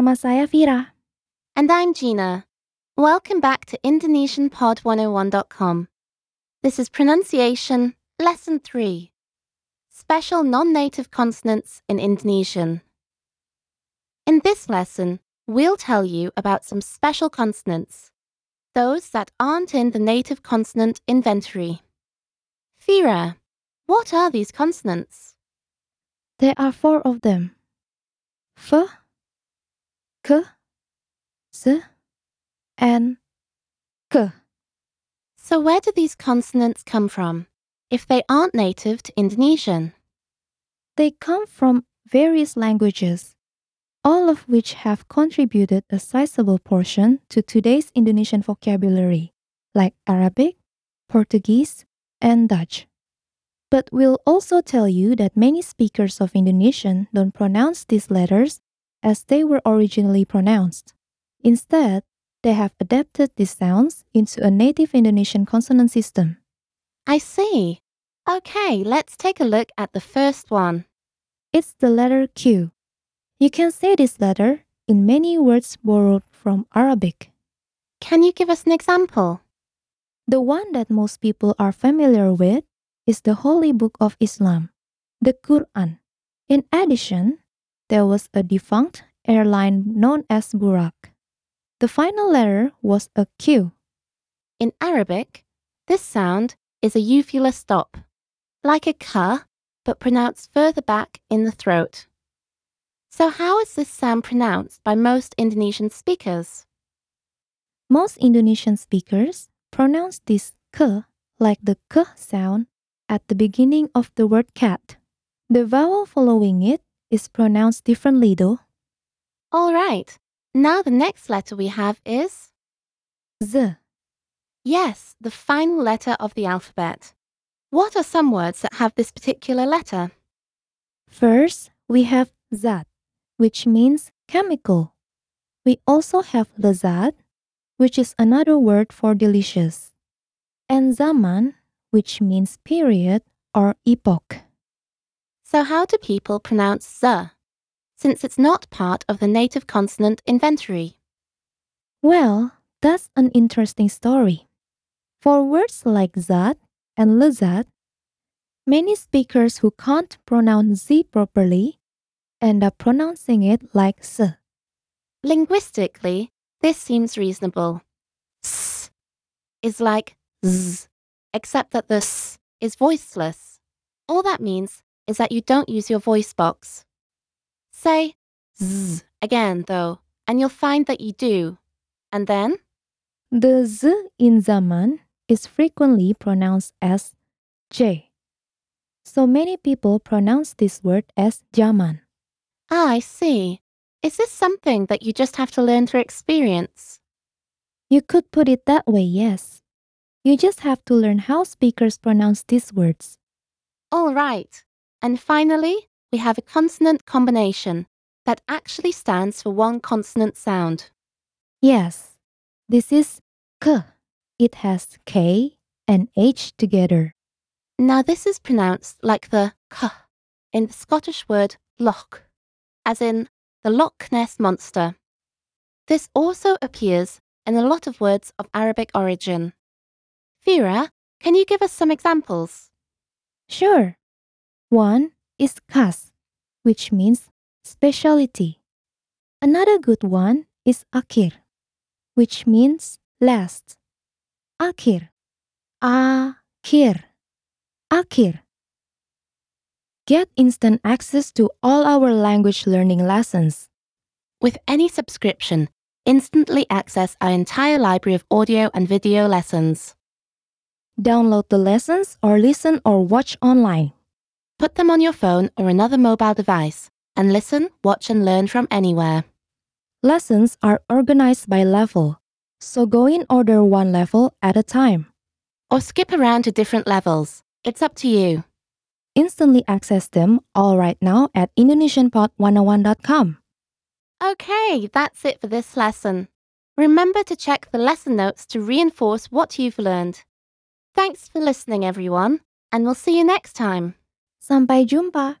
Bersama saya Vira. And I'm Gina. Welcome back to IndonesianPod101.com. This is Pronunciation Lesson 3 Special Non Native Consonants in Indonesian. In this lesson, we'll tell you about some special consonants, those that aren't in the native consonant inventory. Fira, what are these consonants? There are four of them. F, K, Z. So, where do these consonants come from if they aren't native to Indonesian? They come from various languages, all of which have contributed a sizable portion to today's Indonesian vocabulary, like Arabic, Portuguese, and Dutch. But we'll also tell you that many speakers of Indonesian don't pronounce these letters as they were originally pronounced. Instead, they have adapted these sounds into a native Indonesian consonant system. I see. Okay, let's take a look at the first one. It's the letter Q. You can say this letter in many words borrowed from Arabic. Can you give us an example? The one that most people are familiar with is the Holy Book of Islam, the Quran. In addition, there was a defunct airline known as Buraq. The final letter was a Q. In Arabic, this sound is a uvula stop, like a k, but pronounced further back in the throat. So, how is this sound pronounced by most Indonesian speakers? Most Indonesian speakers pronounce this k like the k sound at the beginning of the word cat. The vowel following it is pronounced differently though. All right. Now the next letter we have is Z. yes, the final letter of the alphabet. What are some words that have this particular letter? First, we have zat, which means chemical. We also have lezat, which is another word for delicious, and zaman, which means period or epoch. So how do people pronounce z, since it's not part of the native consonant inventory? Well, that's an interesting story. For words like zat and lezat, many speakers who can't pronounce z properly end up pronouncing it like s. Linguistically, this seems reasonable. S is like z, except that the s is voiceless. All that means is that you don't use your voice box. Say z again, though, and you'll find that you do. And then, The z in zaman is frequently pronounced as j. So many people pronounce this word as jaman. ah, I see. Is this something that you just have to learn through experience? You could put it that way, yes. You just have to learn how speakers pronounce these words. All right. And finally, we have a consonant combination that actually stands for one consonant sound. Yes, this is k. It has k and h together. Now, this is pronounced like the k in the Scottish word loch, as in the Loch Ness monster. This also appears in a lot of words of Arabic origin. Vera, can you give us some examples? Sure. One is khas, which means specialty. Another good one is akhir, which means last. Akhir. Akhir. Akhir. Get instant access to all our language learning lessons. With any subscription, instantly access our entire library of audio and video lessons. Download the lessons or listen or watch online. Put them on your phone or another mobile device and listen, watch, and learn from anywhere. Lessons are organized by level, so go in order one level at a time. Or skip around to different levels. It's up to you. Instantly access them all right now at indonesianpod101.com. Okay, that's it for this lesson. Remember to check the lesson notes to reinforce what you've learned. Thanks for listening, everyone, and we'll see you next time. Sampai jumpa.